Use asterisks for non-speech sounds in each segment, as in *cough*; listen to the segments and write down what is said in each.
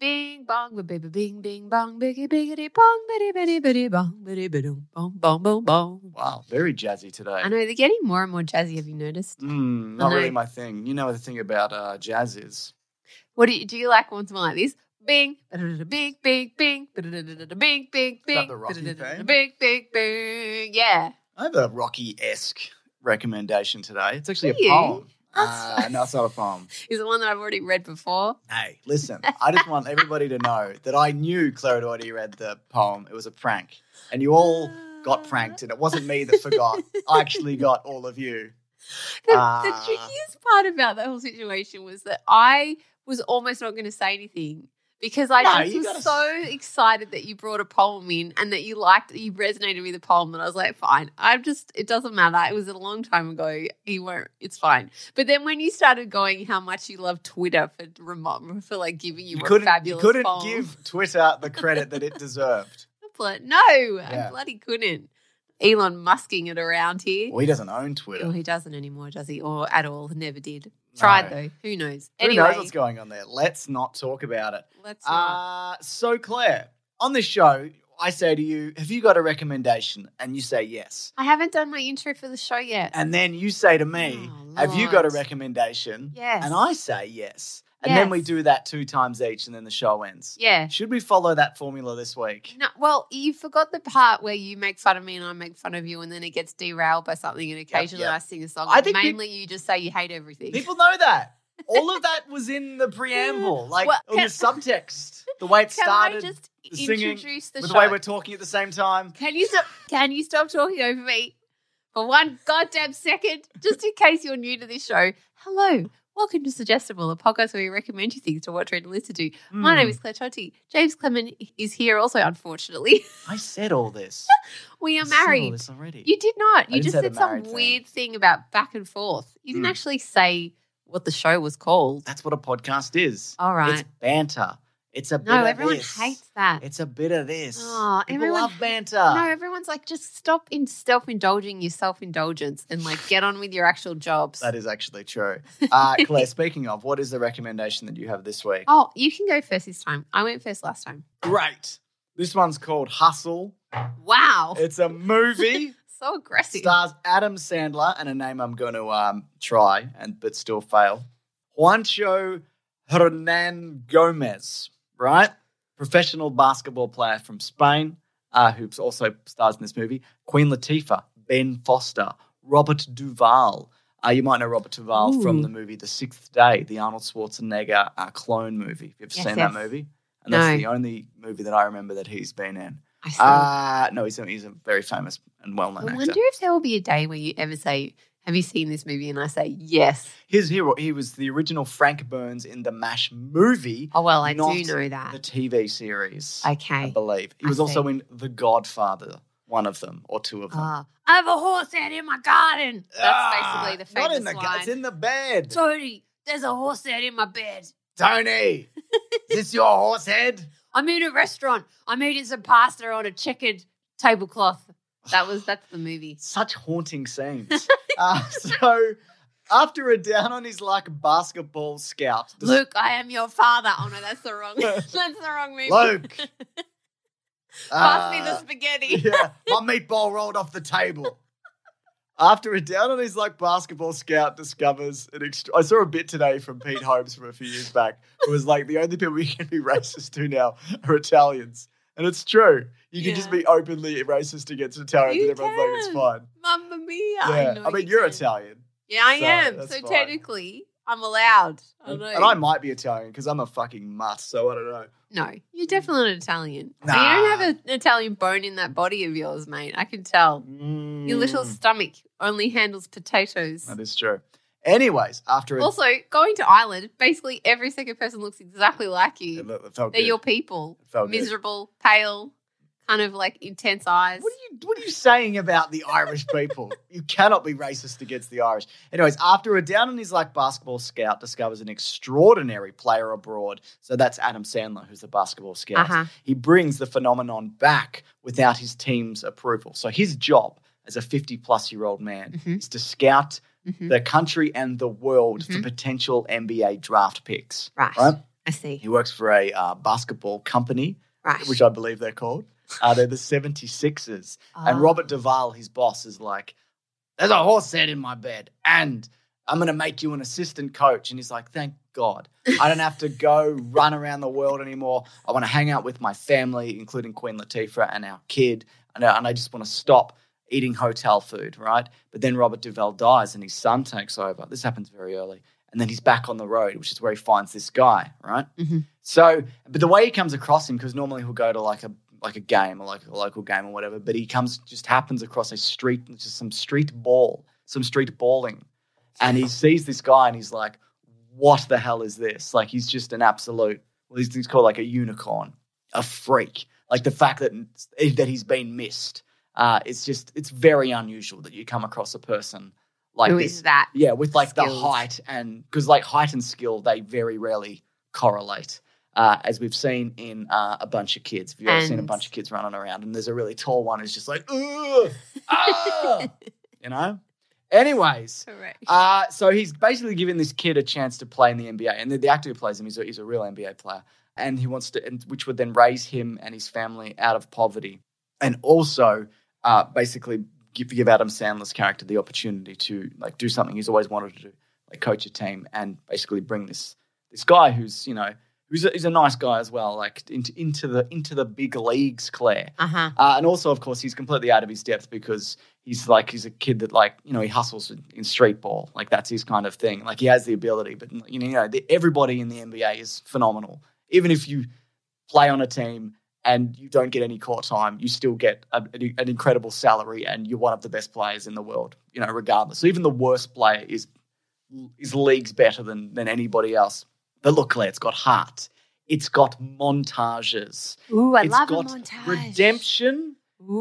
Bing bong, ba baby, bing bing bong, biggy biggity bong, bitty bitty bitty bong, bitty bitty bong, bong bong bong. Wow, very jazzy today. I know they're getting more and more jazzy. Have you noticed? Mm, not really my thing. You know the thing about uh, jazz is What do you do? You like one more like this? Bing, bing, bing, bing, bing, bing, bing, theme? bing, bing, bing. Yeah. I have a Rocky esque recommendation today. It's actually a poem. Uh, no, it's not a poem. Is it one that I've already read before? Hey, listen, I just want everybody to know that I knew Claire had already read the poem. It was a prank. And you all got pranked, and it wasn't me that forgot. I actually got all of you. The, the Ah. trickiest part about that whole situation was that I was almost not going to say anything because I No, just was gotta- so excited that you brought a poem in and that you liked, you resonated with the poem that I was like, fine. I'm just, it doesn't matter. It was a long time ago. He won't, it's fine. But then when you started going how much you love Twitter for remo- for like giving you, You a couldn't, you couldn't poem. give Twitter the credit that it deserved. *laughs* No, I bloody couldn't. Elon musking it around here. Well, he doesn't own Twitter. Oh, he doesn't anymore, does he? Or at all? Never did. Tried No. though. Who knows? Who anyway, knows what's going on there? Let's not talk about it. let's. Uh, so, Claire, on this show, I say to you, have you got a recommendation? And you say yes. I haven't done my intro for the show yet. And then you say to me, Oh, have you got a recommendation? Yes. And I say yes. And then we do that two times each, and then the show ends. yeah. Should we follow that formula this week? No, well, you forgot the part where you make fun of me and I make fun of you, and then it gets derailed by something, and occasionally yep. I sing a song. I think mainly you just say you hate everything. People know that. *laughs* All of that was in the preamble, like Well, can- the subtext, the way it *laughs* Can started, I just the singing, introduce the show? the way we're talking at the same time. Can you stop? Can you stop talking over me for one goddamn second, just in case you're new to this show? Hello, welcome to Suggestible, a podcast where we recommend you things to watch, read, and listen to. My name Hmm. is Claire Tonti. James Clement is here, also unfortunately. I said all this. *laughs* we I are said all married. this already. You did not. You didn't just say said some married thing. weird thing about back and forth. You didn't Hmm. actually say what the show was called. That's what a podcast is. All right. It's banter. It's a bit of this. no, of everyone this. hates that. It's a bit of this. Oh, People everyone love banter. no, everyone's like, just stop in self-indulging your self-indulgence and like get on with your actual jobs. That is actually true. *laughs* Uh, Claire, speaking of, what is the recommendation that you have this week? Oh, you can go first this time. I went first last time. Great. This one's called Hustle. Wow. It's a movie. *laughs* so aggressive. stars Adam Sandler and a name I'm going to um, try and but still fail. Juancho Hernangómez, right? Professional basketball player from Spain, uh, who also stars in this movie. Queen Latifah, Ben Foster, Robert Duvall. Uh, you might know Robert Duvall from the movie The Sixth Day, the Arnold Schwarzenegger uh, clone movie. Have you ever Yes, seen yes. that movie? And that's the only movie that I remember that he's been in. I, saw. Uh, no, he's a, he's a very famous and well-known I actor. wonder if there will be a day where you ever say, "Have you seen this movie?" and I say, "Yes." His hero, he was the original Frank Burns in the MASH movie, Oh well, I do know that. the TV series. Okay. I believe he I was also see. in The Godfather, one of them or two of them. Ah, I have a horse out in my garden. That's Ah, basically the famous not in the, line. It's in the bed. Tony, there's a horse out in my bed. Tony, is this your horse head? *laughs* I'm in a restaurant. I'm eating some pasta on a checkered tablecloth. That was that's the movie. Such haunting scenes. *laughs* uh, so, after a down on his luck basketball scout, the- Luke, I am your father. Oh no, that's the wrong. *laughs* that's the wrong movie. Luke, *laughs* Pass me the uh, spaghetti. yeah, my meatball rolled off the table. After a down on his luck basketball scout discovers an ext- I saw a bit today from Pete Holmes from a few years back. It was like the only people we can be racist to now are Italians. And it's true. You can just be openly racist against Italians You and everyone's like, it's can. fine. Mamma mia! Yeah. know I, mean, you you're can. Italian. Yeah, I so am. So fine. technically, I'm allowed. I And, and I might be Italian because I'm a fucking mutt, so I don't know. No, you're definitely not Italian. Nah. You don't have an Italian bone in that body of yours, mate. I can tell. Your little Mm, stomach only handles potatoes. That is true. Anyways, after Also, going to Ireland, basically every second person looks exactly like you. it They're good. your people. Felt good. Miserable, pale, kind of like intense eyes. What are you What are you saying about the Irish people? you cannot be racist against the Irish. Anyways, after a down on his luck basketball scout discovers an extraordinary player abroad, so that's Adam Sandler, who's the basketball scout. Uh-huh. He brings the phenomenon back without his team's approval. So his job as a 50 plus year old man Mhm. is to scout Mhm. the country and the world for Mhm. potential NBA draft picks. Right. Right? I see. He works for a uh, basketball company, Right. which I believe they're called. Uh, they're the 76ers. And Oh. Robert Duvall, his boss, is like, There's a horse head in my bed, and I'm going to make you an assistant coach. And he's like, Thank God. I don't have to *laughs* go run around the world anymore. I want to hang out with my family, including Queen Latifah and our kid. And I, and I just want to stop eating hotel food, right? But then Robert Duvall dies and his son takes over. This happens very early. And then he's back on the road, which is where he finds this guy, right? Mhm. So, but the way he comes across him, because normally he'll go to like a like a game or like a local game or whatever, but he comes just happens across a street, just some street ball, some street balling, and he sees this guy and he's like, "What the hell is this?" Like he's just an absolute. Well, he's, he's called like a unicorn, a freak. Like the fact that that he's been missed. Uh, it's just it's very unusual that you come across a person like Who this. is that? Yeah, with like the height and because like height and skill, they very rarely correlate. Uh, as we've seen in uh, a bunch of kids. If you've ever seen a bunch of kids running around and there's a really tall one who's just like, Ugh, ah, *laughs* you know? Anyways, Correct. uh, so he's basically giving this kid a chance to play in the NBA. And the, the actor who plays him is a, he's a real NBA player. And he wants to, and, which would then raise him and his family out of poverty. And also uh, basically give, give Adam Sandler's character the opportunity to like do something he's always wanted to do, like coach a team and basically bring this this guy who's, you know, who's a, who's a nice guy as well, like into, into the into the big leagues, Claire. Uh huh. Uh, and also, of course, he's completely out of his depth because he's like he's a kid that like you know he hustles in, in street ball, like that's his kind of thing. Like he has the ability, but you know, you know the, everybody in the NBA is phenomenal. Even if you play on a team and you don't get any court time, you still get a, an incredible salary, and you're one of the best players in the world. You know, regardless. So even the worst player is is leagues better than than anybody else. But look, Claire, it's got heart. It's got montages. Ooh, I It's love got a montage. redemption.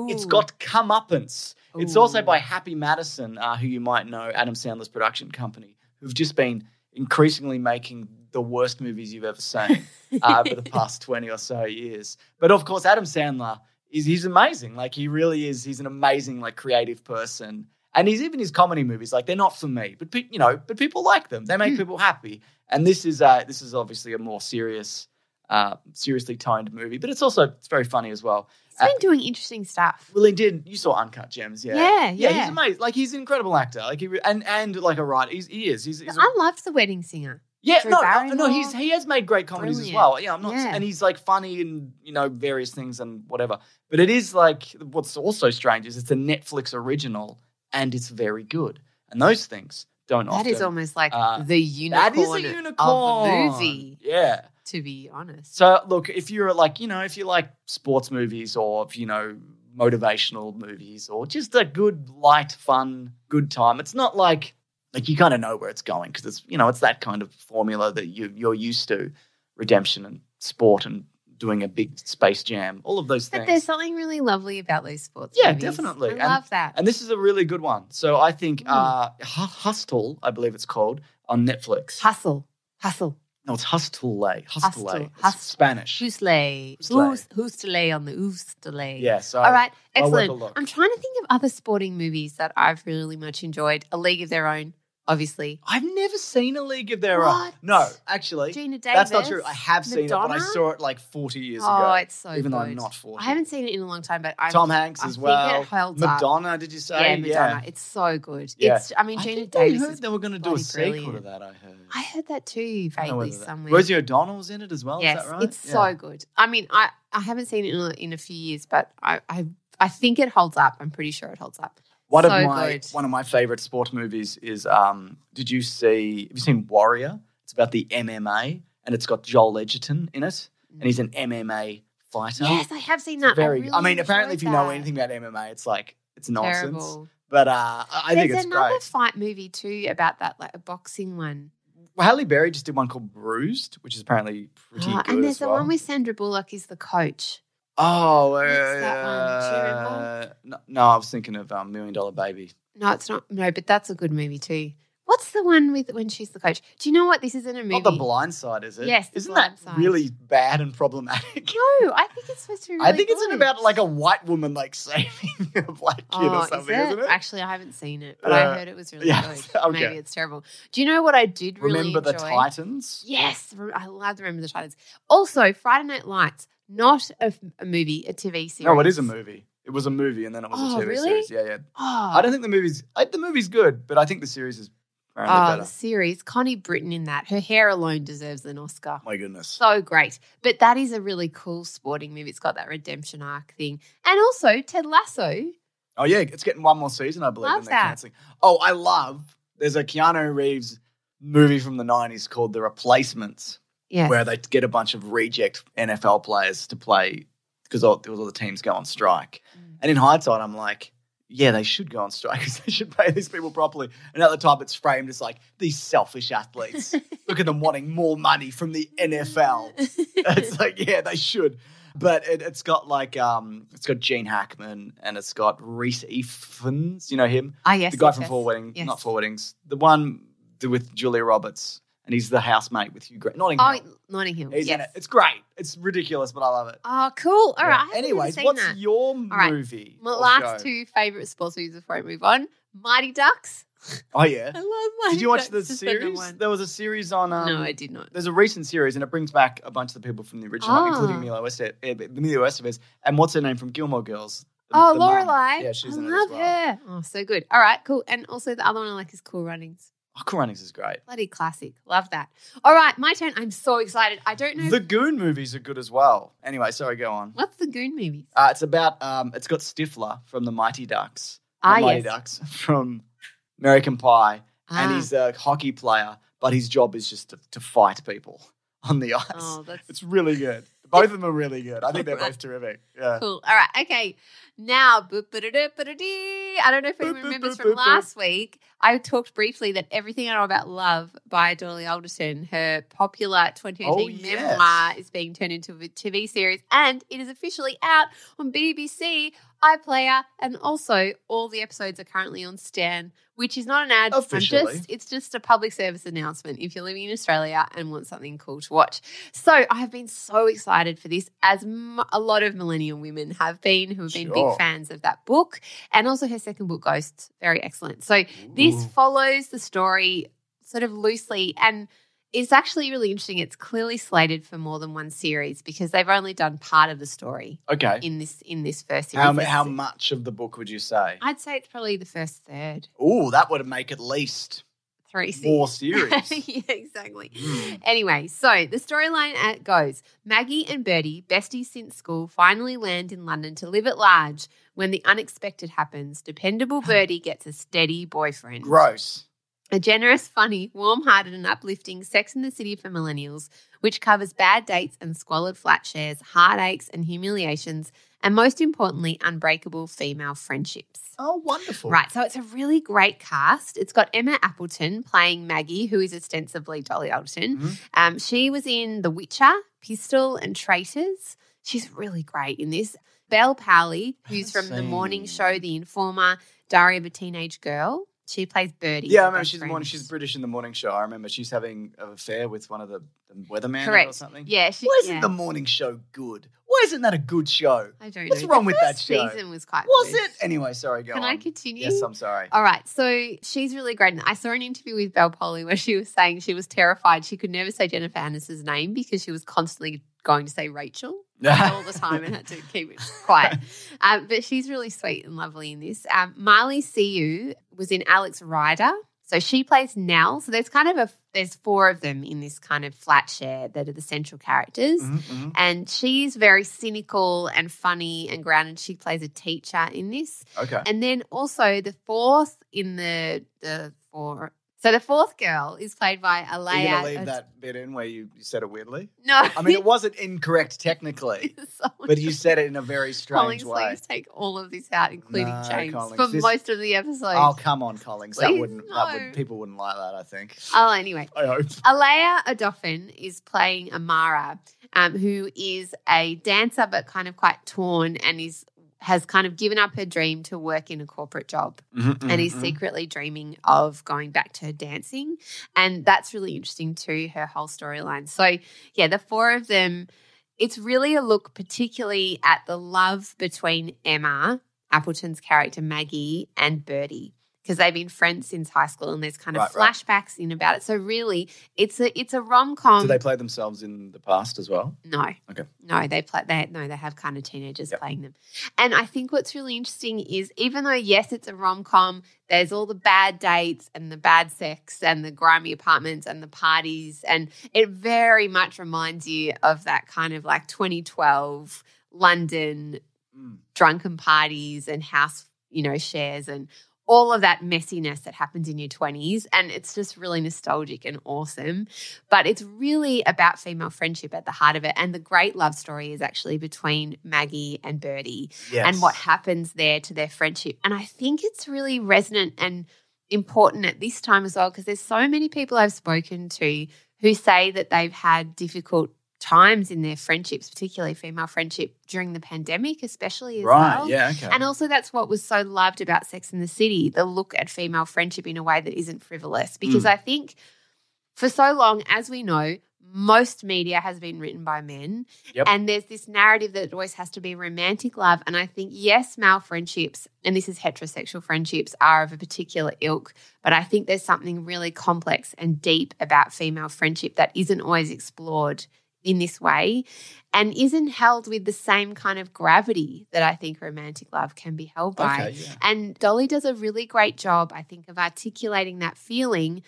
It's Ooh. got comeuppance. It's also by Happy Madison, uh, who you might know, Adam Sandler's production company, who've just been increasingly making the worst movies you've ever seen *laughs* uh, over the past 20 or so years. But of course, Adam Sandler is he's amazing. Like he really is. He's an amazing, like creative person. And he's even his comedy movies, like they're not for me, but pe- you know, but people like them. They make Hmm. people happy. And this is uh, this is obviously a more serious, uh, seriously toned movie, but it's also it's very funny as well. He's been doing interesting stuff. Well, he did. You saw Uncut Gems, yeah. Yeah, yeah. yeah. He's amazing. Like he's an incredible actor. Like he re- and and like a writer. He's, he is. He's, he's a- loved The Wedding Singer. yeah. Drew No, no, no. He's he has made great comedies as well. Yeah, I'm not. Yeah. And he's like funny and you know various things and whatever. But it is like what's also strange is it's a Netflix original and it's very good. And those things don't That often. is almost like uh, the unicorn, that is a unicorn movie, Yeah. to be honest. So look, if you're like, you know, if you like sports movies or if you know motivational movies or just a good light fun good time, it's not like like you kind of know where it's going because it's you know it's that kind of formula that you you're used to, redemption and sport and doing a big space jam, all of those But things. But there's something really lovely about those sports Yeah, movies. definitely. I And- love that. And this is a really good one. So I think Mm. uh, Hu- Hustle, I believe it's called, on Netflix. Hustle. Hustle. no, it's Hustle. Hustle. Hustle. It's Hus- Spanish. Who's lay? Who's lay? Who's, who's to lay on the lay? Yeah. So All right. I'll work a Excellent. I'm trying to think of other sporting movies that I've really much enjoyed. A League of Their Own, obviously. I've never seen a League of Their Own. What? No, actually, Geena Davis. that's not true. I have seen it, but I saw it like 40 years Oh, ago. it's so even though. I'm not 40. I haven't seen it in a long time, but I'm, Tom Hanks I as well. holds up. Madonna, did you say? Yeah, Madonna. It's so good. Yeah. It's. I mean, I Geena Davis. heard is they were going to do a sequel brilliant. to that. I heard. I heard that too, I vaguely somewhere. Rosie O'Donnell was in it as well. yes, is that right? it's Yeah. so good. I mean, I, I haven't seen it in a, in a few years, but I, I I think it holds up. I'm pretty sure it holds up. One so of my good. one of my favorite sport movies is um did you see have you seen Warrior? It's about the MMA and it's got Joel Edgerton in it and he's an MMA fighter. Yes, I have seen that. Very I, really I mean apparently if you know that. anything about MMA it's like it's nonsense. Terrible. But uh, I I think There's it's another great. fight movie too about that, like a boxing one. Well, Halle Berry just did one called Bruised, which is apparently pretty Oh, good and there's the well. one with Sandra Bullock is the coach. Oh, uh, What's that one? Do you no, no, I was thinking of um, Million Dollar Baby. No, it's not. No, but that's a good movie too. What's the one with when she's the coach? Do you know what? This isn't a movie. Not The Blind Side, is it? Yes, The Isn't that Side. really bad and problematic? No, I think it's supposed to be. *laughs* Really I think it's good. about like a white woman like *laughs* saving a black kid Oh, or something, is isn't it? Actually, I haven't seen it, but Uh, I heard it was *laughs* really yeah, good. okay. Maybe it's terrible. Do you know what I did really Remember the? Titans? Yes, I love to remember the Titans. Also, Friday Night Lights, not a, f- a movie, a TV series. No, it is a movie. It was a movie, and then it was Oh, a TV really? series. Yeah, yeah. Oh, I don't think the movie's. I, the movie's good, but I think the series is apparently Oh, better. the series. Connie Britton in that. Her hair alone deserves an Oscar. My goodness. So great. But that is a really cool sporting movie. It's got that redemption arc thing. And also Ted Lasso. Oh yeah, it's getting one more season, I believe. Love and they're that. canceling. Oh, I love. There's a Keanu Reeves movie from the '90s called The Replacements, Yeah. where they get a bunch of reject NFL players to play because all, all the teams go on strike. Mm. And in hindsight, I'm like, yeah, they should go on strike because *laughs* they should pay these people properly. And at the time, it's framed as like these selfish athletes. *laughs* Look at them wanting more money from the NFL. *laughs* it's like, yeah, they should. But it, it's got like, um, it's got Gene Hackman and it's got Rhys Ifans. You know him, Ah, yes. the guy yes, from yes. Four Weddings, Yes. not Four Weddings, the one with Julia Roberts, and he's the housemate with Hugh Grant. Notting Oh, Notting Hill. He's in yes. it. It's great. It's ridiculous, but I love it. Oh, cool. All Yeah. right. Even Anyways, what's that. your right. movie? My last show? two favorite sports movies before I move on Mighty Ducks. Oh yeah. *laughs* I love Mighty Did you watch Ducks. the series? one. There was a series on. Um, no, I did not. There's a recent series, and it brings back a bunch of the people from the original, Ah. including Milo Estevez, eh, Estevez, and what's her name from Gilmore Girls? The- Oh, the. Lorelai. Yeah, she's I in it love well. her. Oh, so good. All right, cool. And also the other one I like is Cool Runnings. Cool Runnings is great. Bloody classic. Love that. All right, my turn. I'm so excited. I don't know. The Goon movies are good as well. Anyway, sorry, go on. What's the Goon movies? Uh, it's about. Um, it's got Stifler from the Mighty Ducks. Ah, Mighty yes. Ducks *laughs* from American Pie, and Ah. he's a hockey player, but his job is just to, to fight people *laughs* on the ice. Oh, that's It's really good. Both of them are really good. I think they're *laughs* both terrific. Yeah. cool. All right, okay. Now, boop, ba-da-da, ba-da-dee. I don't know if anyone remembers from last week. I talked briefly that Everything I Know About Love by Dolly Alderton, her popular 2018 Oh, yes. memoir, is being turned into a TV series, and it is officially out on BBC, iPlayer, and also all the episodes are currently on Stan, which is not an ad. Officially. just it's just a public service announcement if you're living in Australia and want something cool to watch. So I have been so excited for this, as m- a lot of millennial women have been, who have been Sure. big fans of that book, and also her second book, Ghosts, very excellent. So this Ooh. follows the story sort of loosely and. It's actually really interesting. It's clearly slated for more than one series because they've only done part of the story Okay. in this in this first series. How, how much of the book would you say? I'd say it's probably the first third, Oh, that would make at least three seasons. *laughs* more series. yeah, exactly. Mm. Anyway, so the storyline goes Maggie and Birdie, besties since school, finally land in London to live at large. When the unexpected happens, dependable *sighs* Birdie gets a steady boyfriend. Gross. A generous, funny, warm hearted, and uplifting Sex in the City for Millennials, which covers bad dates and squalid flat shares, heartaches and humiliations, and most importantly, unbreakable female friendships. Oh, wonderful. Right, so it's a really great cast. It's got Emma Appleton playing Maggie, who is ostensibly Dolly Alderton. Mhm. Um, she was in The Witcher, Pistol, and Traitors. She's really great in this. Bel Powley, who's from the morning show The Informer, Diary of a Teenage Girl. She plays Birdie. Yeah, I remember she's the morning. She's British in the morning show. I remember she's having an affair with one of the, the weatherman or something. Yeah, she, Why isn't yeah. the morning show good? Why isn't that a good show? I don't know. What's know. wrong the with that show? season was quite Was good. it? Anyway, sorry, go Can on. I continue? Yes, I'm sorry. All right, so she's really great. And I saw an interview with Bel Powley where she was saying she was terrified. She could never say Jennifer Aniston's name because she was constantly going to say Rachel *laughs* all the time and had to keep it quiet. Um, but she's really sweet and lovely in this. Um, Marli Siu was in Alex Rider. So she plays Nell. So there's kind of a there's four of them in this kind of flat share that are the central characters. Mhm, mhm. And she's very cynical and funny and grounded. She plays a teacher in this. Okay. And then also the fourth in the the four So the fourth girl is played by Are you gonna leave that bit in where you, you said it weirdly? No, I mean, it *laughs* wasn't incorrect technically, *laughs* So but you said it in a very Collings, strange way. please take all of this out, including No, James, Collings, for this- most of the episode. Oh come on, Collings. That Please, wouldn't. That no. would people wouldn't like that. I think. Oh, anyway. *laughs* I hope. Aliyah Odoffin is playing Amara, um, who is a dancer but kind of quite torn and is has kind of given up her dream to work in a corporate job Mm-hmm, and is secretly dreaming of going back to her dancing. And that's really interesting too, her whole storyline. So, yeah, the four of them, it's really a look particularly at the love between Emma, Appleton's character Maggie, and Birdie. Because they've been friends since high school, and there's kind of Right, right. flashbacks in about it. So really, it's a it's a rom com. Do they play themselves in the past as well? No. Okay. No, they play they no, they have kind of teenagers Yep. playing them. And I think what's really interesting is even though yes, it's a rom com, there's all the bad dates and the bad sex and the grimy apartments and the parties. And it very much reminds you of that kind of like 2012 London Mm. drunken parties and house, you know, shares and all of that messiness that happens in your 20s. And it's just really nostalgic and awesome. But it's really about female friendship at the heart of it. And the great love story is actually between Maggie and Birdie Yes. and what happens there to their friendship. And I think it's really resonant and important at this time as well, because there's so many people I've spoken to who say that they've had difficult times in their friendships, particularly female friendship during the pandemic, especially as Right. well. Yeah. Okay. And also, that's what was so loved about Sex in the City the look at female friendship in a way that isn't frivolous. Because Mm. I think for so long, as we know, most media has been written by men. Yep. And there's this narrative that it always has to be romantic love. And I think, yes, male friendships, and this is heterosexual friendships, are of a particular ilk. But I think there's something really complex and deep about female friendship that isn't always explored in this way and isn't held with the same kind of gravity that I think romantic love can be held by. okay. Yeah. And Dolly does a really great job, I think, of articulating that feeling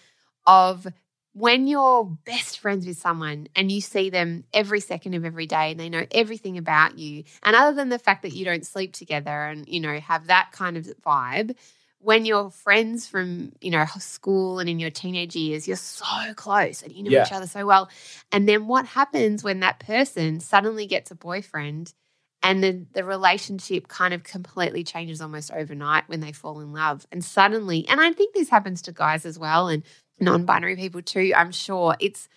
of when you're best friends with someone and you see them every second of every day and they know everything about you. And other than the fact that you don't sleep together and, you know, have that kind of vibe, when you're friends from, you know, school and in your teenage years, you're so close and you know Yeah. each other so well. And then what happens when that person suddenly gets a boyfriend and the, the relationship kind of completely changes almost overnight when they fall in love. And suddenly, and I think this happens to guys as well and non binary people too, I'm sure. It's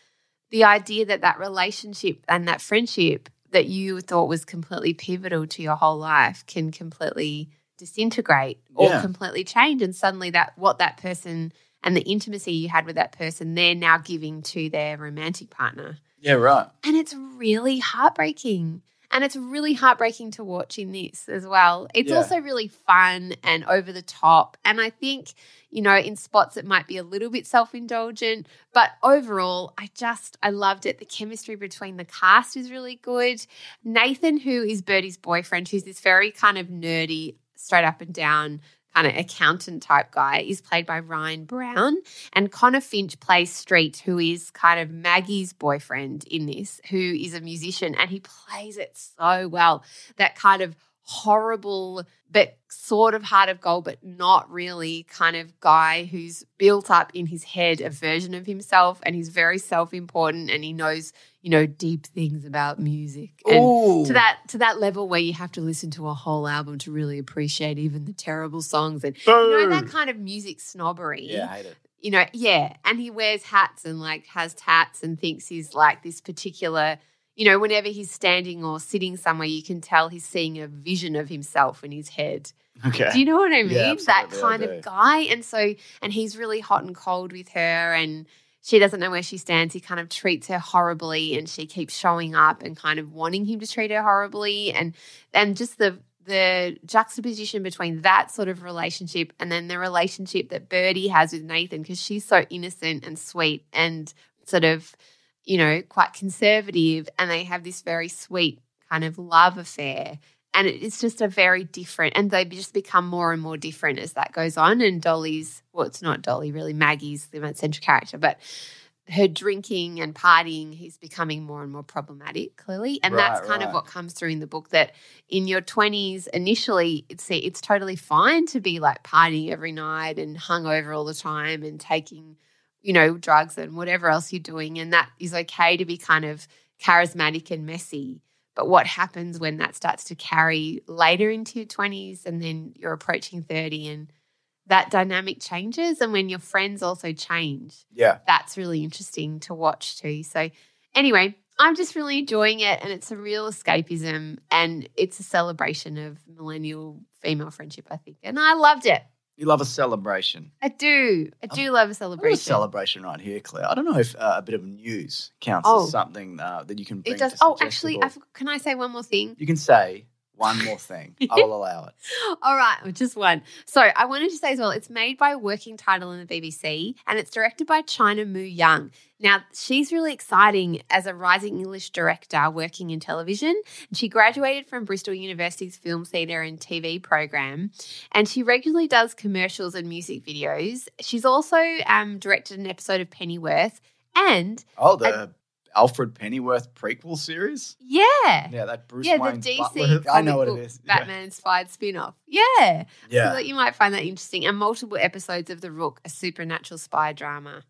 the idea that that relationship and that friendship that you thought was completely pivotal to your whole life can completely disintegrate or Yeah. completely change. And suddenly, that what that person and the intimacy you had with that person, they're now giving to their romantic partner. Yeah. Right. And it's really heartbreaking. And it's really heartbreaking to watch in this as well. It's Yeah. also really fun and over the top. And I think, you know, in spots it might be a little bit self indulgent. But overall, I just, I loved it. The chemistry between the cast is really good. Nathan, who is Birdie's boyfriend, who's this very kind of nerdy, straight up and down kind of accountant type guy, is played by Ryan Brown. And Connor Finch plays Street, who is kind of Maggie's boyfriend in this, who is a musician, and he plays it so well. That kind of horrible, but sort of heart of gold, but not really kind of guy who's built up in his head a version of himself and he's very self important and he knows, you know, deep things about music. And Ooh. to that to that level where you have to listen to a whole album to really appreciate even the terrible songs and you know that kind of music snobbery Yeah. I hate it. you know, yeah. And he wears hats and like has tats and thinks he's like this particular, you know, whenever he's standing or sitting somewhere, you can tell he's seeing a vision of himself in his head. Okay. Do you know what I Yeah, mean? that kind of guy. And so, and he's really hot and cold with her and she doesn't know where she stands. He kind of treats her horribly and she keeps showing up and kind of wanting him to treat her horribly. And, and just the, the juxtaposition between that sort of relationship and then the relationship that Birdie has with Nathan, because she's so innocent and sweet and sort of, you know, quite conservative. And they have this very sweet kind of love affair. And it's just a very different, and they just become more and more different as that goes on. And Dolly's, well, it's not Dolly really, Maggie's the central character, but her drinking and partying he's becoming more and more problematic clearly and Right, that's kind right. of what comes through in the book that in your 20s initially it's it's totally fine to be like partying every night and hungover all the time and taking you know drugs and whatever else you're doing and that is okay to be kind of charismatic and messy but what happens when that starts to carry later into your 20s and then you're approaching 30 and that dynamic changes and when your friends also change Yeah. that's really interesting to watch too. So, anyway, I'm just really enjoying it, and it's a real escapism, and it's a celebration of millennial female friendship, I think, and I loved it. You love a celebration. I do, I do love a love a celebration. celebration right here, Claire. I don't know if uh, a bit of news counts Oh. as something uh, that you can bring it does. Oh, actually, I, can I say one more thing? you can say one more thing. *laughs* I will allow it. All right, just one. So I wanted to say as well, it's made by Working Title in the BBC and it's directed by China Moo-Young. Now, she's really exciting as a rising English director working in television. She graduated from Bristol University's Film Theatre and TV program, and she regularly does commercials and music videos. She's also um, directed an episode of Pennyworth, and Oh, the Alfred Pennyworth prequel series? yeah, Yeah, that Bruce yeah, the DC. I know what it is. Yeah. Batman inspired spin off. Yeah. So Yeah. that you might find that interesting. And multiple episodes of The Rook, a supernatural spy drama.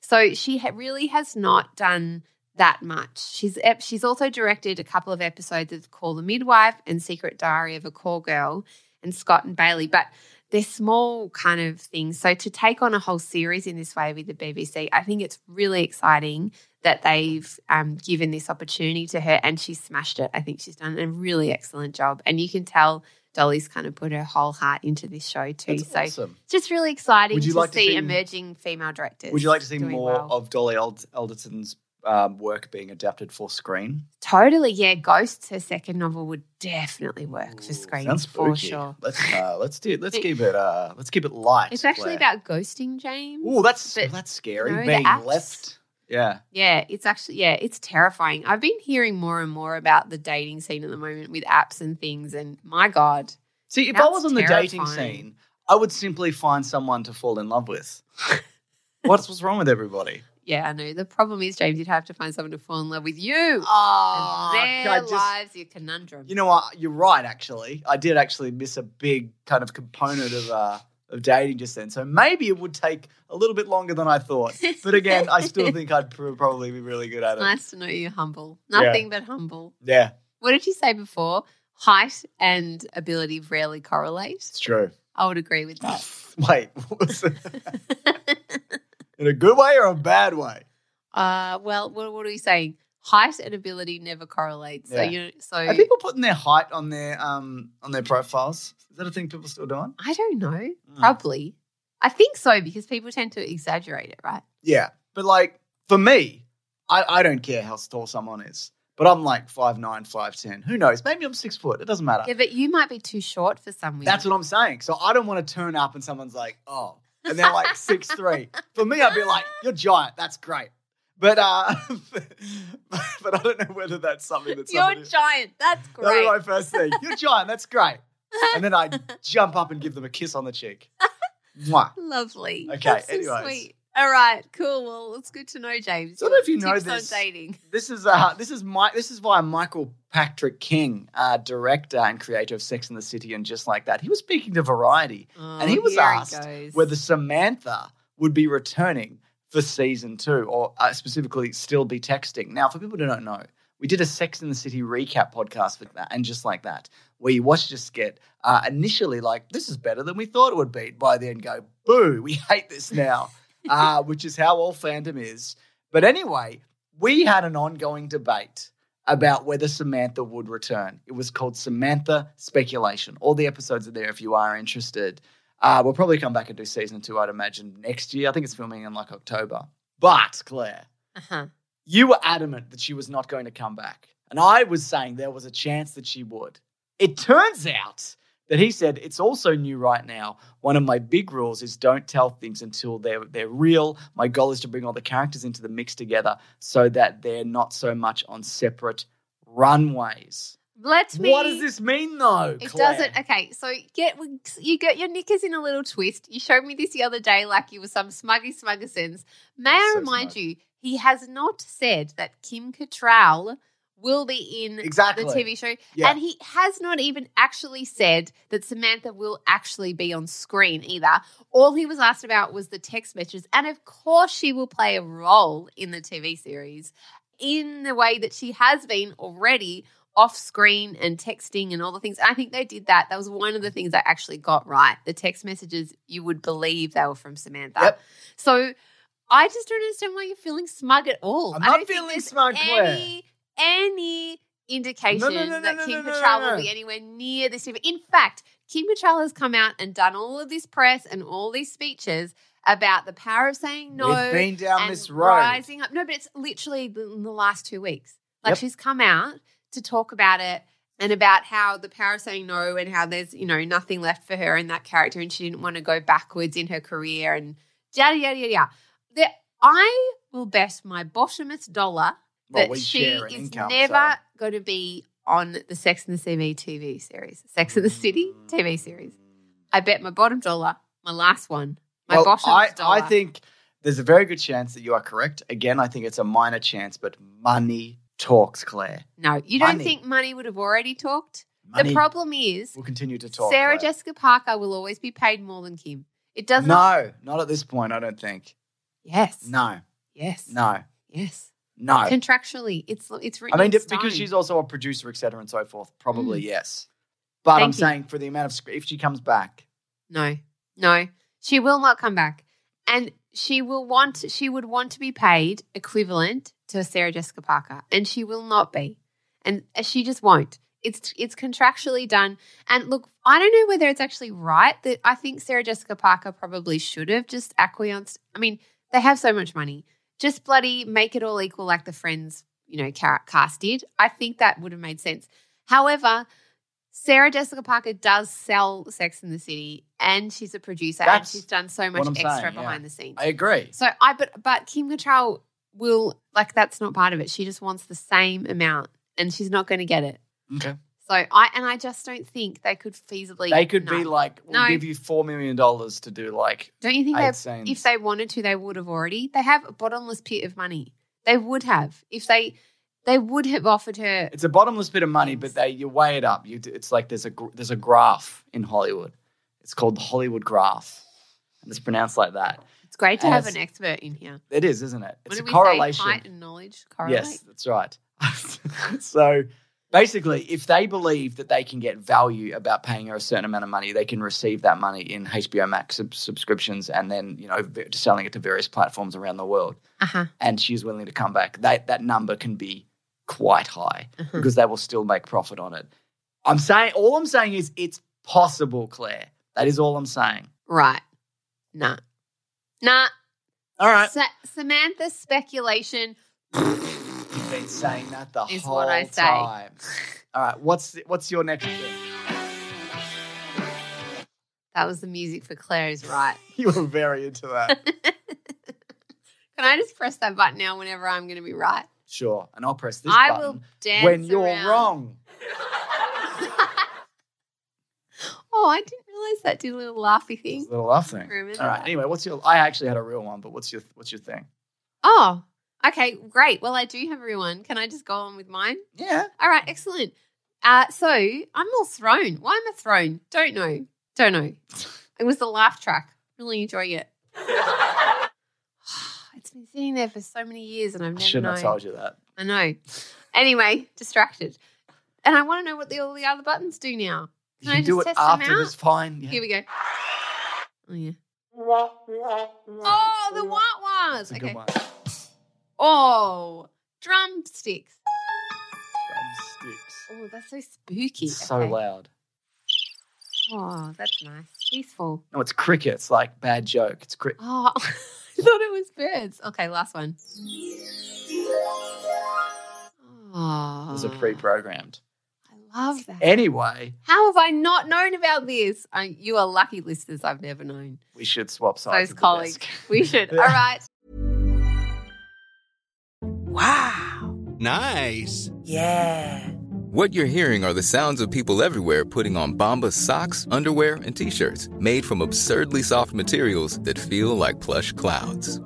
So she ha- really has not done that much. She's ep- she's also directed a couple of episodes of Call the Midwife and Secret Diary of a Call Girl and Scott and Bailey, but they're small kind of things. So to take on a whole series in this way with the BBC, I think it's really exciting that they've um, given this opportunity to her and she smashed it. I think she's done a really excellent job. And you can tell Dolly's kind of put her whole heart into this show too. That's so awesome. it's just really exciting Would you to, like to see, see- emerging female directors. Would you like to see more well. of Dolly Eld- Alderton's um, work being adapted for screen? Totally, yeah. Ghosts, her second novel, would definitely work for screen sounds for sure. Let's uh, *laughs* let's do let's keep it uh let's keep it light. It's actually Claire. about ghosting, James. Oh, that's but, that's scary. you know, Being left. Yeah. Yeah, it's actually yeah, it's terrifying. I've been hearing more and more about the dating scene at the moment with apps and things, and my god, See, if I was on the dating scene, I would simply find someone to fall in love with. *laughs* what's what's wrong with everybody? yeah, I know. The problem is, James, you'd have to find someone to fall in love with you. Oh, and their lives, your conundrum. You know what? You're right. Actually, I did actually miss a big kind of component of uh, of dating just then. So maybe it would take a little bit longer than I thought. *laughs* But again, I still think I'd pr- probably be really good at it. nice to know you're humble. Yeah. Nothing but humble. Yeah, What did you say before? Height and ability rarely correlate. it's true. I would agree with that. *laughs* Wait, what was it? in a good way or a bad way? *laughs* uh, well, what, what are we saying? Height and ability never correlate. So Yeah. you so Are people putting their height on their um on their profiles? Is that a thing people still doing? I don't know. Mm. Probably. I think so because people tend to exaggerate it, right? Yeah, but like for me, I, I don't care how tall someone is, but I'm like five nine, five ten. Who knows? Maybe I'm six foot. It doesn't matter. Yeah, but you might be too short for some women. That's what I'm saying. So I don't want to turn up and someone's like, oh, and they're like six three. For me, I'd be like, you're giant. That's great. But uh, *laughs* but I don't know whether that's something that's You're somebody. giant. That's great. That was my first thing. You're giant. That's great. And then I *laughs* jump up and give them a kiss on the cheek. Mwah. Lovely. Okay, That's so anyways. sweet. All right, cool. Well, it's good to know, James. I don't know if you know this. dating. This is uh this is my this is via Michael Patrick King, uh, director and creator of Sex and the City and just like that. He was speaking to Variety and he Oh, was asked whether Samantha would be returning for season two, or uh, specifically still be texting. Now, for people who don't know, we did a Sex and the City recap podcast for that, and just like that, where you watch a skit uh, initially like this is better than we thought it would be. By then, go boo, we hate this now, *laughs* uh, which is how all fandom is. But anyway, we had an ongoing debate about whether Samantha would return. It was called Samantha Speculation. All the episodes are there if you are interested. Uh, we'll probably come back and do season two, I'd imagine, next year. I think it's filming in like October. But, Claire, Uh-huh. you were adamant that she was not going to come back. And I was saying there was a chance that she would. It turns out that he said it's also new right now. One of my big rules is don't tell things until they're they're real. My goal is to bring all the characters into the mix together so that they're not so much on separate runways. Let me. What does this mean though? It Claire? doesn't. Okay, so get you get your knickers in a little twist. You showed me this the other day, like you were some smuggy smugger sense. May I So remind smug. you, he has not said that Kim Cattrall will be in Exactly. the TV show. Yeah. And he has not even actually said that Samantha will actually be on screen either. All he was asked about was the text messages. And of course, she will play a role in the TV series in the way that she has been already off screen and texting and all the things. I think they did that. That was one of the things I actually got right. The text messages, you would believe they were from Samantha. Yep. So I just don't understand why you're feeling smug at all. I'm I not don't feeling smug, Claire. Any, any indication No, no, no, that Kim Cattrall will be anywhere near this. In fact, Kim Cattrall has come out and done all of this press and all these speeches about the power of saying no We've been down and this road. rising up. No, but it's literally the- in the last two weeks. Like Yep. she's come out to talk about it and about how the power of saying no and how there's you know nothing left for her in that character and she didn't want to go backwards in her career and yada yada yada. There, I will bet my bottomest dollar Well, that she is income, never so- going to be on the Sex and the City TV series, Sex and the City mm. TV series. I bet my bottom dollar, my last one, my well, bottom I, dollar. I think there's a very good chance that you are correct. Again, I think it's a minor chance, but money talks, Claire. no, you don't money. think money would have already talked. Money The problem is we'll continue to talk. Sarah Claire. Jessica Parker will always be paid more than Kim. It does not. No, not at this point. I don't think. Yes. No, Yes. no, Yes. no. Contractually, it's it's I mean, because she's also a producer, et cetera, and so forth. Probably yes. But I'm Mm. You. saying for the amount of sc- if she comes back, No, no, she will not come back, and she will want. She would want to be paid equivalent to Sarah Jessica Parker, and she will not be, and uh, she just won't. It's it's contractually done. And look, I don't know whether it's actually right that I think Sarah Jessica Parker probably should have just acquiesced. I mean, they have so much money, just bloody make it all equal like the Friends, you know, ca- cast did. I think that would have made sense. However, Sarah Jessica Parker does sell Sex in the City, and she's a producer, and she's done so much extra saying, yeah. behind the scenes. I agree. so I, but but Kim Cattrall will like that's not part of it. She just wants the same amount, and she's not going to get it. Okay. So I and I just don't think they could feasibly. They could no. be like, we'll No. give you four million dollars to do like Don't you think they, scenes. if they wanted to, they would have already? They have a bottomless pit of money. They would have if they they would have offered her. It's a bottomless bit of money, but they you weigh it up. You it's like there's a there's a graph in Hollywood. It's called the Hollywood graph, and it's pronounced like that. It's great to have an expert in here. It is, isn't it? It's a correlation. Height and knowledge correlate. Yes, that's right. *laughs* so basically, if they believe that they can get value about paying her a certain amount of money, they can receive that money in HBO Max sub- subscriptions and then you know selling it to various platforms around the world. Uh huh. And she's willing to come back. That that number can be quite high Uh-huh. because they will still make profit on it. I'm saying all I'm saying is it's possible, Claire. That is all I'm saying. Right. Nah. Nah. All right. Sa- Samantha's speculation. You've been saying that the Is whole what I say. time. All right. What's what's your next thing? That was the music for Claire is right. *laughs* You were very into that. *laughs* Can I just press that button now whenever I'm going to be right? Sure. And I'll press this I button will dance when you're around. wrong. *laughs* oh, I didn't realize that did a little laughy thing. little laugh thing. Remember All right. that. Anyway, what's your? I actually had a real one, but what's your what's your thing? Oh, okay, great. Well, I do have a real one. Can I just go on with mine? Yeah. All right, excellent. Uh, so I'm all thrown. Why am I thrown? Don't know. Don't know. *laughs* It was the laugh track. Really enjoying it. *sighs* it's been sitting there for so many years and I've I never shouldn't known. have told you that. I know. Anyway, distracted. And I want to know what the, all the other buttons do now. You Can I can do it test after out? this. Fine. Yeah. Here we go. Oh, yeah. Oh, the what was? Okay. good one. Oh, drumsticks. Drumsticks. Oh, that's so spooky. It's so Okay. loud. Oh, that's nice. Peaceful. No, it's crickets. Like bad joke. It's cricket. Oh, *laughs* I thought it was birds. Okay, last one. Oh, Those are pre-programmed. I love that. Anyway, How have I not known about this? Uh, you are lucky listeners I've never known. we should swap sides. Those colleagues. We should. Yeah. *laughs* All right. Wow. Nice. Yeah. What you're hearing are the sounds of people everywhere putting on Bombas socks, underwear, and t-shirts made from absurdly soft materials that feel like plush clouds.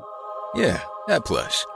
Yeah, that plush.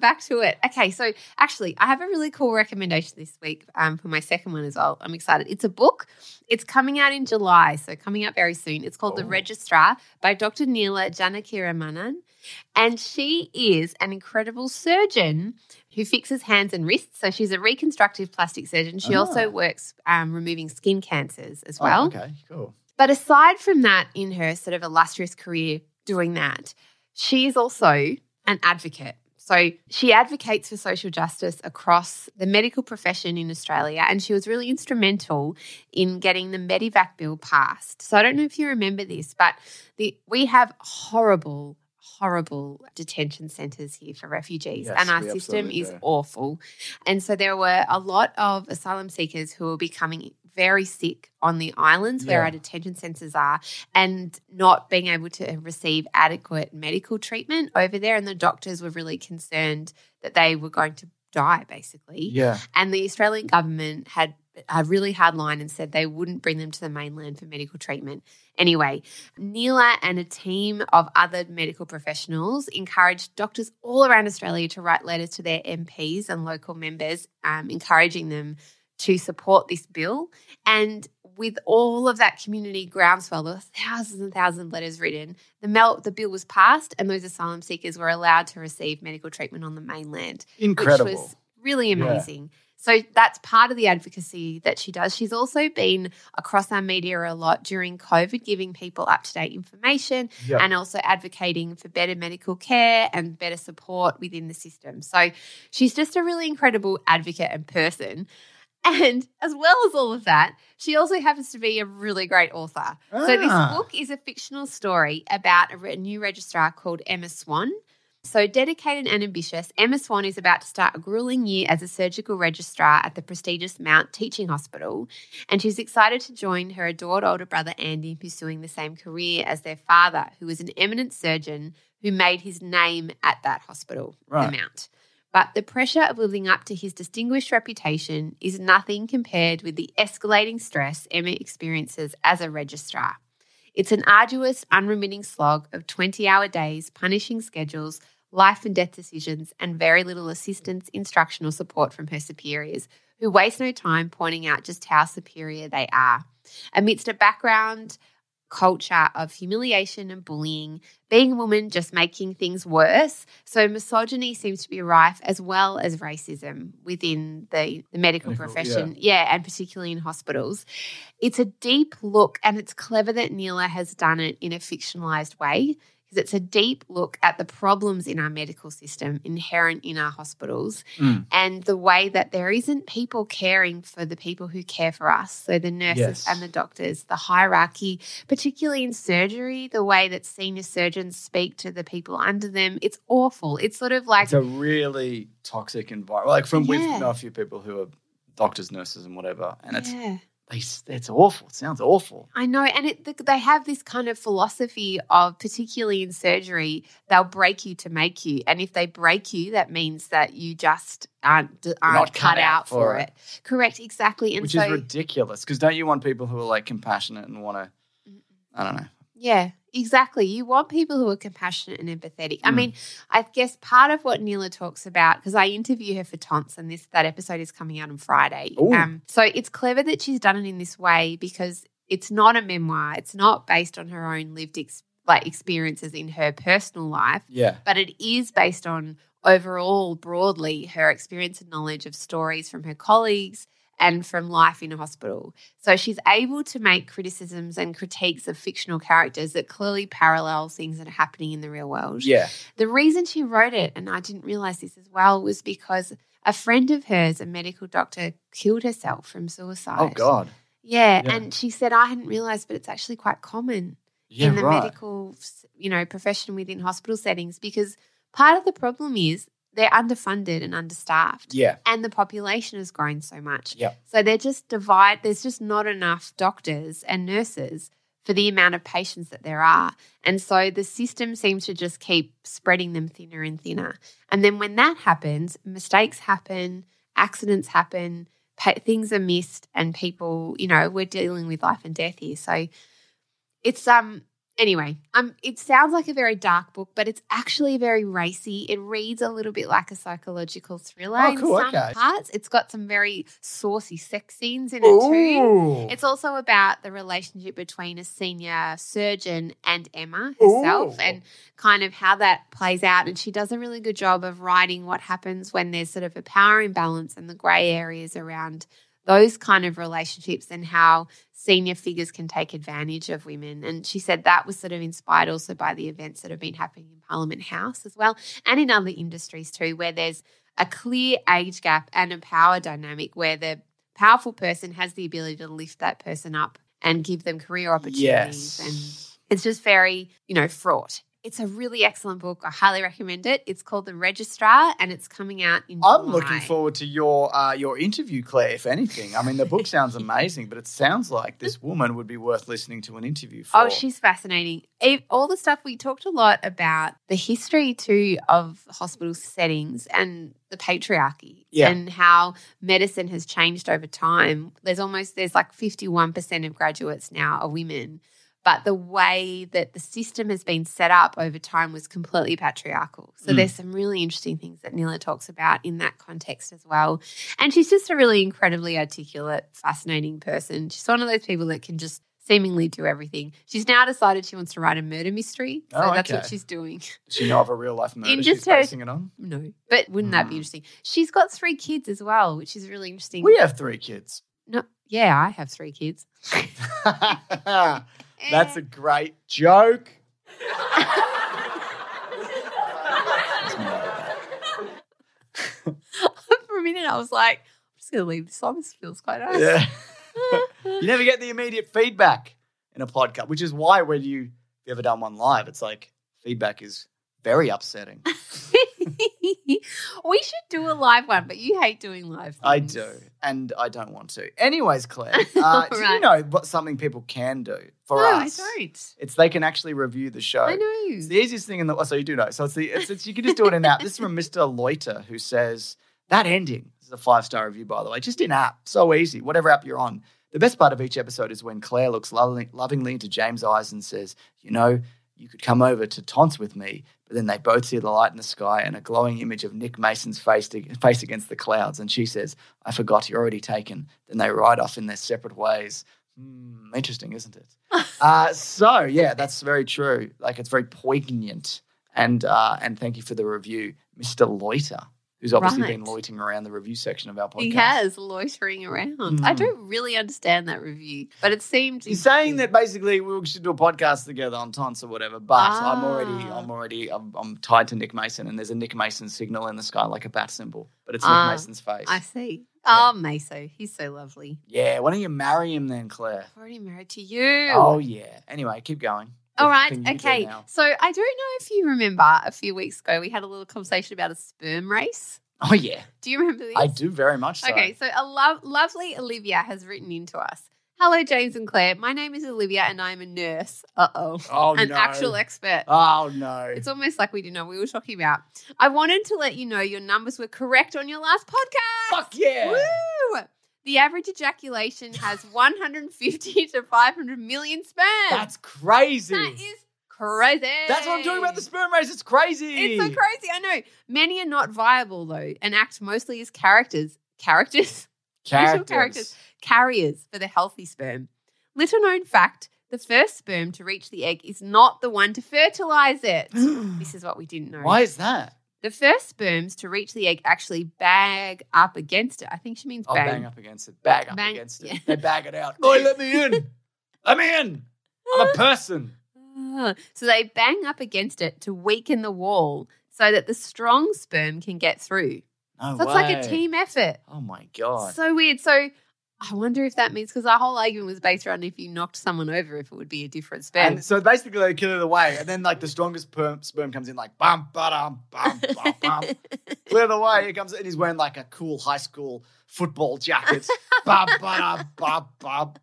Back to it. Okay, so actually, I have a really cool recommendation this week um, for my second one as well. I'm excited. It's a book. It's coming out in July, so coming out very soon. It's called The Registrar by Dr. Neela Janakiramanan. And she is an incredible surgeon who fixes hands and wrists. So she's a reconstructive plastic surgeon. She Ah. also works um, removing skin cancers as well. Oh, okay, cool. But aside from that, in her sort of illustrious career doing that, she is also an advocate. So she advocates for social justice across the medical profession in Australia, and she was really instrumental in getting the Medevac bill passed. So I don't know if you remember this, but the, we have horrible, horrible detention centres here for refugees, Yes, and our system is do. awful. And so there were a lot of asylum seekers who were becoming very sick on the islands where Yeah. our detention centres are and not being able to receive adequate medical treatment over there. And the doctors were really concerned that they were going to die, basically. Yeah. And the Australian government had a really hard line and said they wouldn't bring them to the mainland for medical treatment. Anyway, Neela and a team of other medical professionals encouraged doctors all around Australia to write letters to their MPs and local members, um, encouraging them to support this bill. And with all of that community groundswell, there were thousands and thousands of letters written. The, mel- the bill was passed, and those asylum seekers were allowed to receive medical treatment on the mainland Incredible. which was really Yeah. amazing. So that's part of the advocacy that she does. She's also been across our media a lot during COVID, giving people up to date information Yeah. and also advocating for better medical care and better support within the system. So she's just a really incredible advocate and person. And as well as all of that, she also happens to be a really great author. So this Ah. book is a fictional story about a new registrar called Emma Swan. So dedicated and ambitious, Emma Swan is about to start a grueling year as a surgical registrar at the prestigious Mount Teaching Hospital, and she's excited to join her adored older brother Andy in pursuing the same career as their father, who was an eminent surgeon who made his name at that hospital, Right. the Mount. But the pressure of living up to his distinguished reputation is nothing compared with the escalating stress Emma experiences as a registrar. It's an arduous, unremitting slog of 20 hour days, punishing schedules, life and death decisions, and very little assistance, instruction, or support from her superiors, who waste no time pointing out just how superior they are. Amidst a background culture of humiliation and bullying, being a woman just making things worse. So misogyny seems to be rife as well as racism within the, the medical, Medical, profession. Yeah. and particularly in hospitals. It's a deep look, and it's clever that Neela has done it in a fictionalized way because it's a deep look at the problems in our medical system inherent in our hospitals Mm. and the way that there isn't people caring for the people who care for us. So the nurses Yes. and the doctors, the hierarchy, particularly in surgery, the way that senior surgeons speak to the people under them, it's awful. It's sort of like it's a really toxic environment. Like from we've Yeah. know a few people who are doctors, nurses, and whatever, and it's yeah. They, it's awful. It sounds awful. I know, and it, they have this kind of philosophy of, particularly in surgery, they'll break you to make you, and if they break you, that means that you just aren't, aren't not cut, out, for it. Correct, exactly, and which so is ridiculous. Because don't you want people who are like compassionate and want to? I don't know. yeah, exactly. You want people who are compassionate and empathetic. I Mm. mean, I guess part of what Neela talks about because I interview her for Tonts, and this that episode is coming out on Friday. Um, so it's clever that she's done it in this way because it's not a memoir. It's not based on her own lived ex- like experiences in her personal life, Yeah, but it is based on overall broadly her experience and knowledge of stories from her colleagues and from life in a hospital. So she's able to make criticisms and critiques of fictional characters that clearly parallel things that are happening in the real world. yeah. The reason she wrote it, and I didn't realize this as well, was because a friend of hers, a medical doctor, killed herself from suicide. Oh God. Yeah, Yeah. and she said, I hadn't realized, but it's actually quite common Yeah, in the right. medical, you know, profession within hospital settings because part of the problem is they're underfunded and understaffed. Yeah, And the population has grown so much. Yeah. So they're just divide there's just not enough doctors and nurses for the amount of patients that there are. And so the system seems to just keep spreading them thinner and thinner. And then when that happens, mistakes happen, accidents happen, pa- things are missed, and people, you know, we're dealing with life and death here. So it's um anyway, um it sounds like a very dark book, but it's actually very racy. It reads a little bit like a psychological thriller Oh, cool, in some okay. parts. It's got some very saucy sex scenes in it too. It's also about the relationship between a senior surgeon and Emma herself Ooh. and kind of how that plays out. And she does a really good job of writing what happens when there's sort of a power imbalance and the grey areas around those kind of relationships and how senior figures can take advantage of women. And she said that was sort of inspired also by the events that have been happening in Parliament House as well and in other industries too, where there's a clear age gap and a power dynamic where the powerful person has the ability to lift that person up and give them career opportunities. Yes. And it's just very, you know, fraught. It's a really excellent book. I highly recommend it. It's called The Registrar and it's coming out in I'm July. looking forward to your uh, your interview, Claire. If anything, I mean, the book sounds *laughs* amazing, but it sounds like this woman would be worth listening to an interview for. Oh, she's fascinating. All the stuff we talked a lot about the history too of hospital settings and the patriarchy Yeah. and how medicine has changed over time. There's almost there's like 51% of graduates now are women. But the way that the system has been set up over time was completely patriarchal. So Mm. there's some really interesting things that Neela talks about in that context as well. And she's just a really incredibly articulate, fascinating person. She's one of those people that can just seemingly do everything. She's now decided she wants to write a murder mystery. So Oh, that's what she's doing. Does she know of a real life murder In she's just her- basing it on? No. But wouldn't that be Hmm. interesting? She's got three kids as well, which is really interesting. We have three kids. no, yeah, I have three kids. *laughs* *laughs* That's a great joke. *laughs* For a minute, I was like, I'm just going to leave this on. This feels quite nice. Yeah. *laughs* you never get the immediate feedback in a podcast, which is why when you you ever done one live, it's like feedback is very upsetting. *laughs* *laughs* we should do a live one, but you hate doing live. I do, and I don't want to. Anyways, Claire, *laughs* uh, do you know what something people can do for no, us? I don't. It's they can actually review the show. I know. It's the easiest thing in the. Oh, so you do know. So it's the. It's, it's you can just do it in app. This is from *laughs* Mr. Loiter who says that ending. This is a five star review, by the way. Just in app, so easy. Whatever app you're on. The best part of each episode is when Claire looks lovingly, lovingly into James' eyes and says, "You know, you could come over to Tons with me." But then they both see the light in the sky and a glowing image of Nick Mason's face, face against the clouds. And she says, I forgot you're already taken. Then they ride off in their separate ways. Hmm, interesting, isn't it? *laughs* uh, so, yeah, that's very true. Like, it's very poignant. And uh, and thank you for the review, Mr. Loiter, who's obviously been loitering around the review section of our podcast. He has loitering around. I Mm. don't really understand that review, but it seemed He's saying that basically we should do a podcast together on Tons or whatever, but I'm already, Ah. I'm already, I'm, I'm tied to Nick Mason, and there's a Nick Mason signal in the sky like a bat symbol, but it's Ah, Nick Mason's face. I see. Oh, Meso, he's so lovely. Yeah, why don't you marry him then, Claire? I'm already married to you. Oh yeah. Anyway, keep going. All right. thing you do Okay. So I don't know if you remember a few weeks ago we had a little conversation about a sperm race. Oh yeah, Do you remember this? I do very much so. Okay, so a lo- lovely Olivia has written into us. Hello, James and Claire. My name is Olivia and I'm a nurse. Uh oh. Oh An no. actual expert. Oh no. It's almost like we didn't know what we were talking about. I wanted to let you know your numbers were correct on your last podcast. Fuck yeah. Woo! The average ejaculation has *laughs* 150 to 500 million sperm. That's crazy. That is crazy. That's what I'm talking about. The sperm race. It's crazy. It's so crazy. I know. Many are not viable though, and act mostly as characters. Characters? *laughs* Characters. characters. Carriers for the healthy sperm. Little known fact the first sperm to reach the egg is not the one to fertilize it. *gasps* this is what we didn't know. Why is that? The first sperms to reach the egg actually bag up against it. I think she means I'll bang. bang up against it. Bag up Bang- against it. yeah. They bag it out. *laughs* Oi, let me in. let me in. I'm a *laughs* person. Ah, So they bang up against it to weaken the wall so that the strong sperm can get through. No So it's like a team effort. Oh my god. So weird. So I wonder if that means because our whole argument was based around if you knocked someone over, if it would be a different sperm. And so basically they kill it away, and then like the strongest sperm, sperm comes in like bum ba bum bum *laughs* bum. Clear the way. He comes in. He's wearing like a cool high school football jacket. bum *laughs* ba bum bum.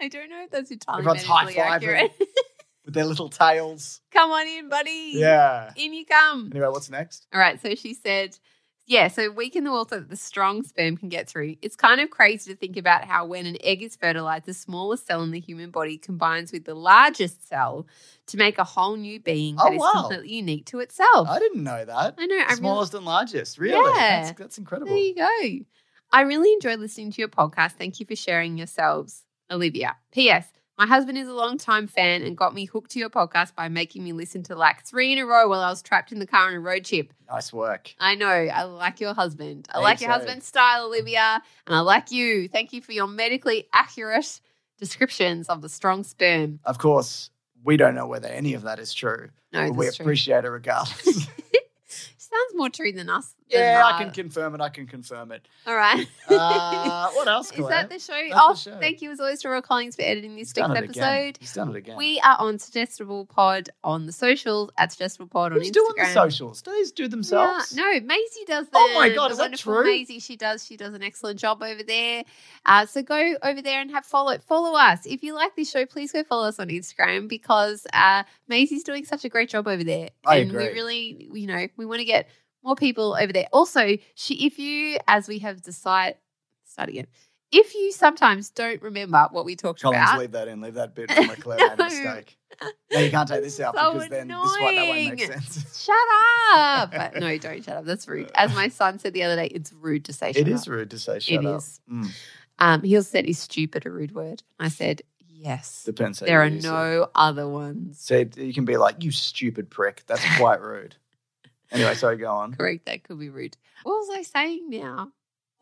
I don't know if that's entirely Everyone's high-fiving. *laughs* with their little tails. come on in, buddy. Yeah. In you come. Anyway, what's next? All right. So she said, yeah, so weaken the wall so that the strong sperm can get through. It's kind of crazy to think about how when an egg is fertilized, the smallest cell in the human body combines with the largest cell to make a whole new being oh, that Oh, is completely unique to itself. I didn't know that. I know. I really, Smallest and largest. Really? Yeah. That's, that's incredible. there you go. I really enjoy listening to your podcast. Thank you for sharing yourselves, Olivia. P.S. My husband is a long-time fan and got me hooked to your podcast by making me listen to like three in a row while I was trapped in the car on a road trip. Nice work. I know. I like your husband. I like your too. husband's style, Olivia. And I like you. Thank you for your medically accurate descriptions of the strong sperm. Of course, we don't know whether any of that is true. No, but we true. appreciate it regardless. *laughs* Sounds more true than us. than yeah, I can confirm it. I can confirm it. All right. Uh, *laughs* what else, Is Claire? that the show? That's oh, the show. thank you as always to Royal Collins for editing this He's week's done it episode. He's done it again. We are on Suggestible Pod on the socials at Suggestible Pod on Who's Instagram. doing the socials? Do these do themselves? Yeah, no, Maisie does them. Oh my God, the is that wonderful true? Maisie, she does. She does an excellent job over there. Uh, so go over there and have follow follow us. If you like this show, please go follow us on Instagram because uh, Maisie's doing such a great job over there. I and agree. we really, you know, we want to get more people over there. Also, she, if you, as we have decided, start again. If you sometimes don't remember what we talked Collins, about, leave that in. Leave that bit *laughs* from a a No. mistake. No, you can't take this out So because then this one that won't make sense. *laughs* Shut up! *laughs* But no, don't shut up. That's rude. As my son said the other day, it's rude to say. Shut It up. is rude to say shut It up. is. Mm, Um, he also said, "Is stupid a rude word?" I said, "Yes." depends. There are use it. no other ones. So you can be like, "You stupid prick." That's quite rude. Anyway, *laughs* sorry, go on. Correct. That could be rude. What was I saying now?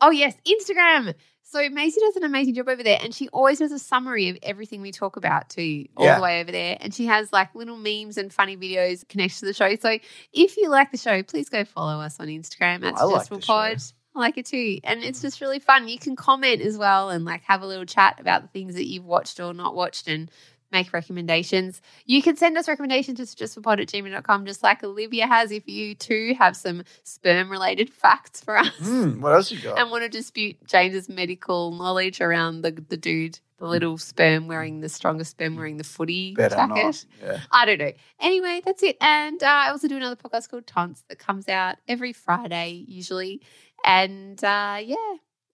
Oh yes, Instagram. So Maisie does an amazing job over there, and she always does a summary of everything we talk about too, all Yeah. the way over there. And she has like little memes and funny videos connected to the show. So if you like the show, please go follow us on Instagram oh, at I like Suggestible show. Pod. I like it too, and it's mm-hmm. just really fun. You can comment as well and like have a little chat about the things that you've watched or not watched, and make recommendations. You can send us recommendations to suggestiblepod at gmail.com, just like Olivia has, if you too have some sperm related facts for us Mm, what else you got? and want to dispute James's medical knowledge around the, the dude, the little sperm wearing the strongest sperm wearing the footy Better jacket. not. Yeah. I don't know. Anyway, that's it. And uh, I also do another podcast called Tons that comes out every Friday, usually. And uh, yeah.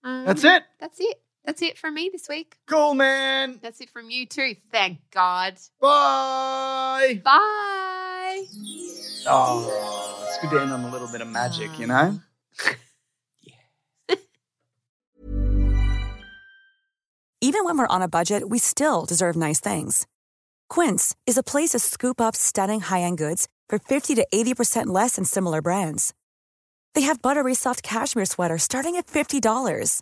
Um, That's it. That's it. That's it from me this week. Cool, man. That's it from you too. Thank God. Bye. Bye. Oh, it's good to end on a little bit of magic, you know? Yeah. *laughs* Even when we're on a budget, we still deserve nice things. Quince is a place to scoop up stunning high-end goods for 50 to 80% less than similar brands. They have buttery soft cashmere sweaters starting at $50,